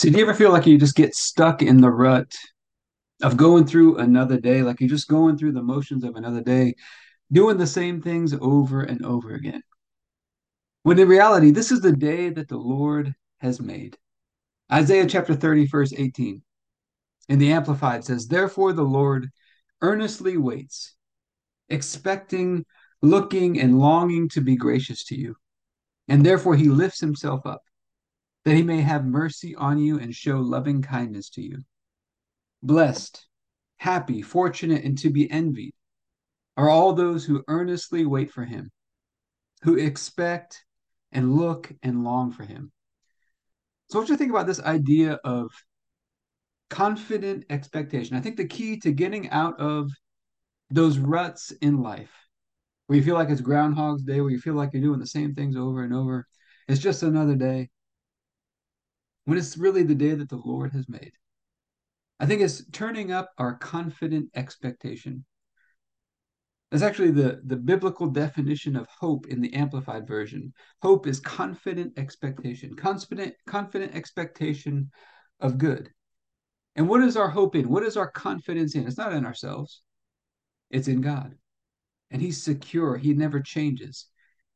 So do you ever feel like you just get stuck in the rut of going through another day, like you're just going through the motions of another day, doing the same things over and over again? When in reality, this is the day that the Lord has made. Isaiah chapter 30, verse 18 in the Amplified says, Therefore the Lord earnestly waits, expecting, looking, and longing to be gracious to you. And therefore he lifts himself up that he may have mercy on you and show loving kindness to you. Blessed, happy, fortunate, and to be envied are all those who earnestly wait for him, who expect and look and long for him. So, what do you think about this idea of confident expectation? I think the key to getting out of those ruts in life, where you feel like it's Groundhog's Day, where you feel like you're doing the same things over and over, it's just another day when it's really the day that the Lord has made. I think it's turning up our confident expectation. That's actually the, the biblical definition of hope in the Amplified Version. Hope is confident expectation, confident, confident expectation of good. And what is our hope in? What is our confidence in? It's not in ourselves, it's in God. And He's secure, He never changes.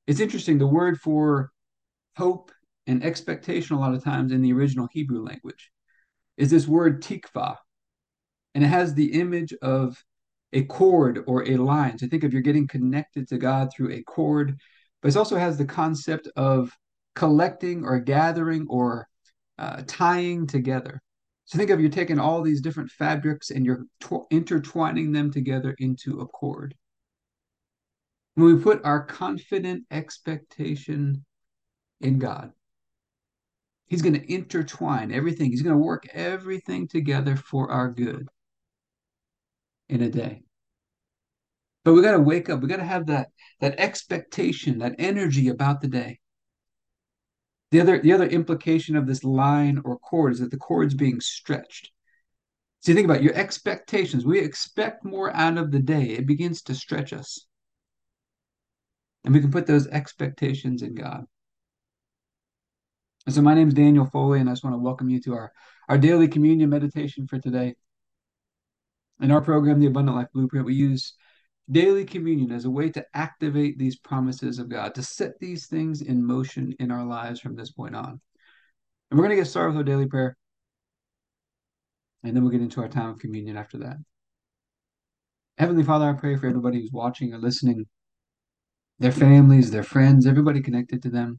It's interesting, the word for hope and expectation a lot of times in the original Hebrew language is this word tikva. And it has the image of a cord or a line. So think of you're getting connected to God through a cord, but it also has the concept of collecting or gathering or uh, tying together. So think of you're taking all these different fabrics and you're tw- intertwining them together into a cord. When we put our confident expectation in God, He's going to intertwine everything. He's going to work everything together for our good in a day. But we got to wake up. We got to have that that expectation, that energy about the day. The other the other implication of this line or cord is that the cord's being stretched. So you think about your expectations. We expect more out of the day. It begins to stretch us. And we can put those expectations in God. And so my name is Daniel Foley, and I just want to welcome you to our, our daily communion meditation for today. In our program, The Abundant Life Blueprint, we use daily communion as a way to activate these promises of God, to set these things in motion in our lives from this point on. And we're going to get started with our daily prayer, and then we'll get into our time of communion after that. Heavenly Father, I pray for everybody who's watching or listening, their families, their friends, everybody connected to them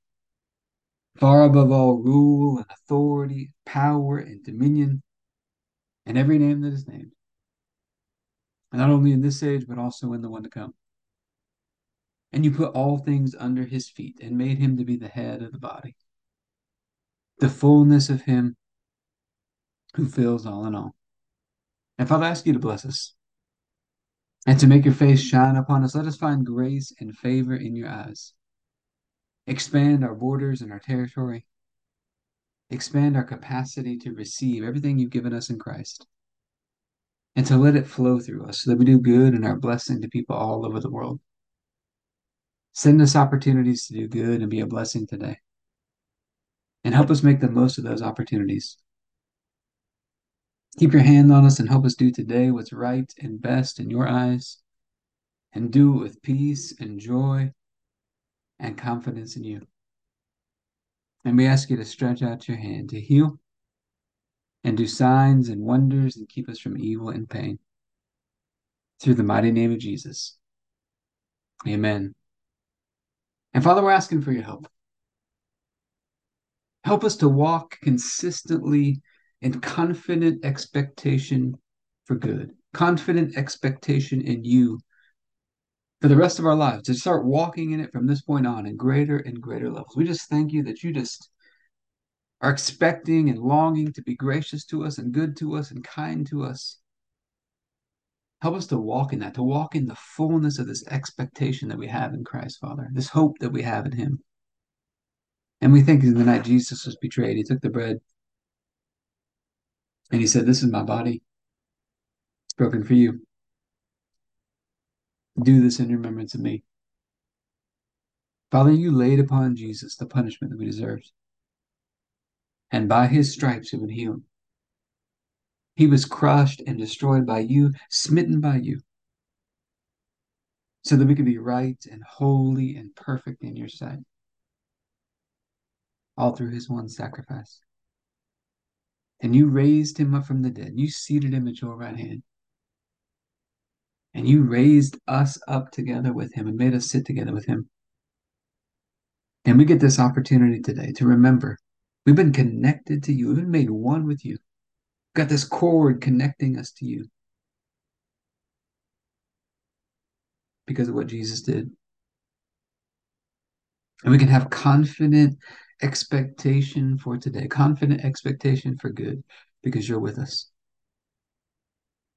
far above all rule and authority, power and dominion, and every name that is named, not only in this age, but also in the one to come. And you put all things under his feet and made him to be the head of the body, the fullness of him who fills all in all. And Father, I ask you to bless us and to make your face shine upon us. Let us find grace and favor in your eyes expand our borders and our territory, expand our capacity to receive everything you've given us in Christ, and to let it flow through us so that we do good and are blessing to people all over the world. Send us opportunities to do good and be a blessing today. And help us make the most of those opportunities. Keep your hand on us and help us do today what's right and best in your eyes, and do it with peace and joy and confidence in you. And we ask you to stretch out your hand to heal, and do signs and wonders and keep us from evil and pain. Through the mighty name of Jesus. Amen. And Father, we're asking for your help. Help us to walk consistently in confident expectation for good, confident expectation in you for the rest of our lives, to start walking in it from this point on in greater and greater levels. We just thank you that you just are expecting and longing to be gracious to us and good to us and kind to us. Help us to walk in that, to walk in the fullness of this expectation that we have in Christ, Father, this hope that we have in Him. And we think in the night Jesus was betrayed, He took the bread and He said, This is my body. It's broken for you. Do this in remembrance of me. Father, you laid upon Jesus the punishment that we deserved. And by his stripes have been healed. He was crushed and destroyed by you, smitten by you, so that we could be right and holy and perfect in your sight. All through his one sacrifice. And you raised him up from the dead. You seated him at your right hand. And you raised us up together with him and made us sit together with him. And we get this opportunity today to remember we've been connected to you, we've been made one with you. We've got this cord connecting us to you because of what Jesus did. And we can have confident expectation for today, confident expectation for good because you're with us.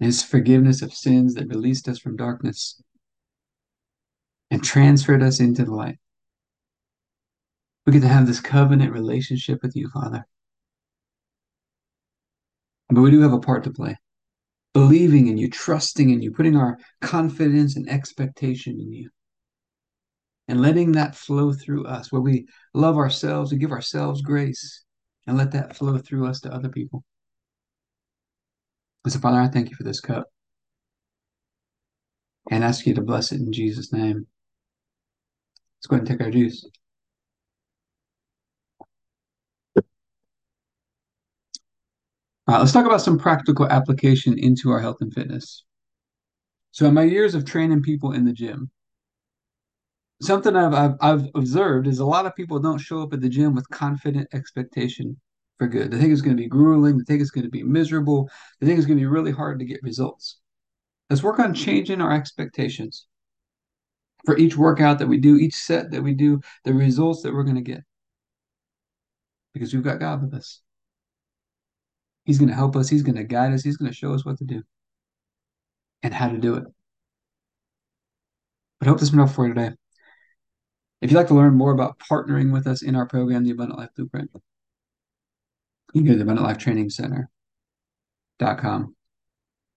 It's forgiveness of sins that released us from darkness and transferred us into the light. We get to have this covenant relationship with you, Father. But we do have a part to play. Believing in you, trusting in you, putting our confidence and expectation in you and letting that flow through us where we love ourselves and give ourselves grace and let that flow through us to other people. And so, Father, I thank you for this cup and ask you to bless it in Jesus' name. Let's go ahead and take our juice. All right, let's talk about some practical application into our health and fitness. So, in my years of training people in the gym, something I've, I've, I've observed is a lot of people don't show up at the gym with confident expectation for good. They think it's going to be grueling. They think it's going to be miserable. They think it's going to be really hard to get results. Let's work on changing our expectations for each workout that we do, each set that we do, the results that we're going to get. Because we've got God with us. He's going to help us. He's going to guide us. He's going to show us what to do and how to do it. But I hope this helpful for you today. If you'd like to learn more about partnering with us in our program, the Abundant Life Blueprint, you can go to the Abundant Life Training Center.com.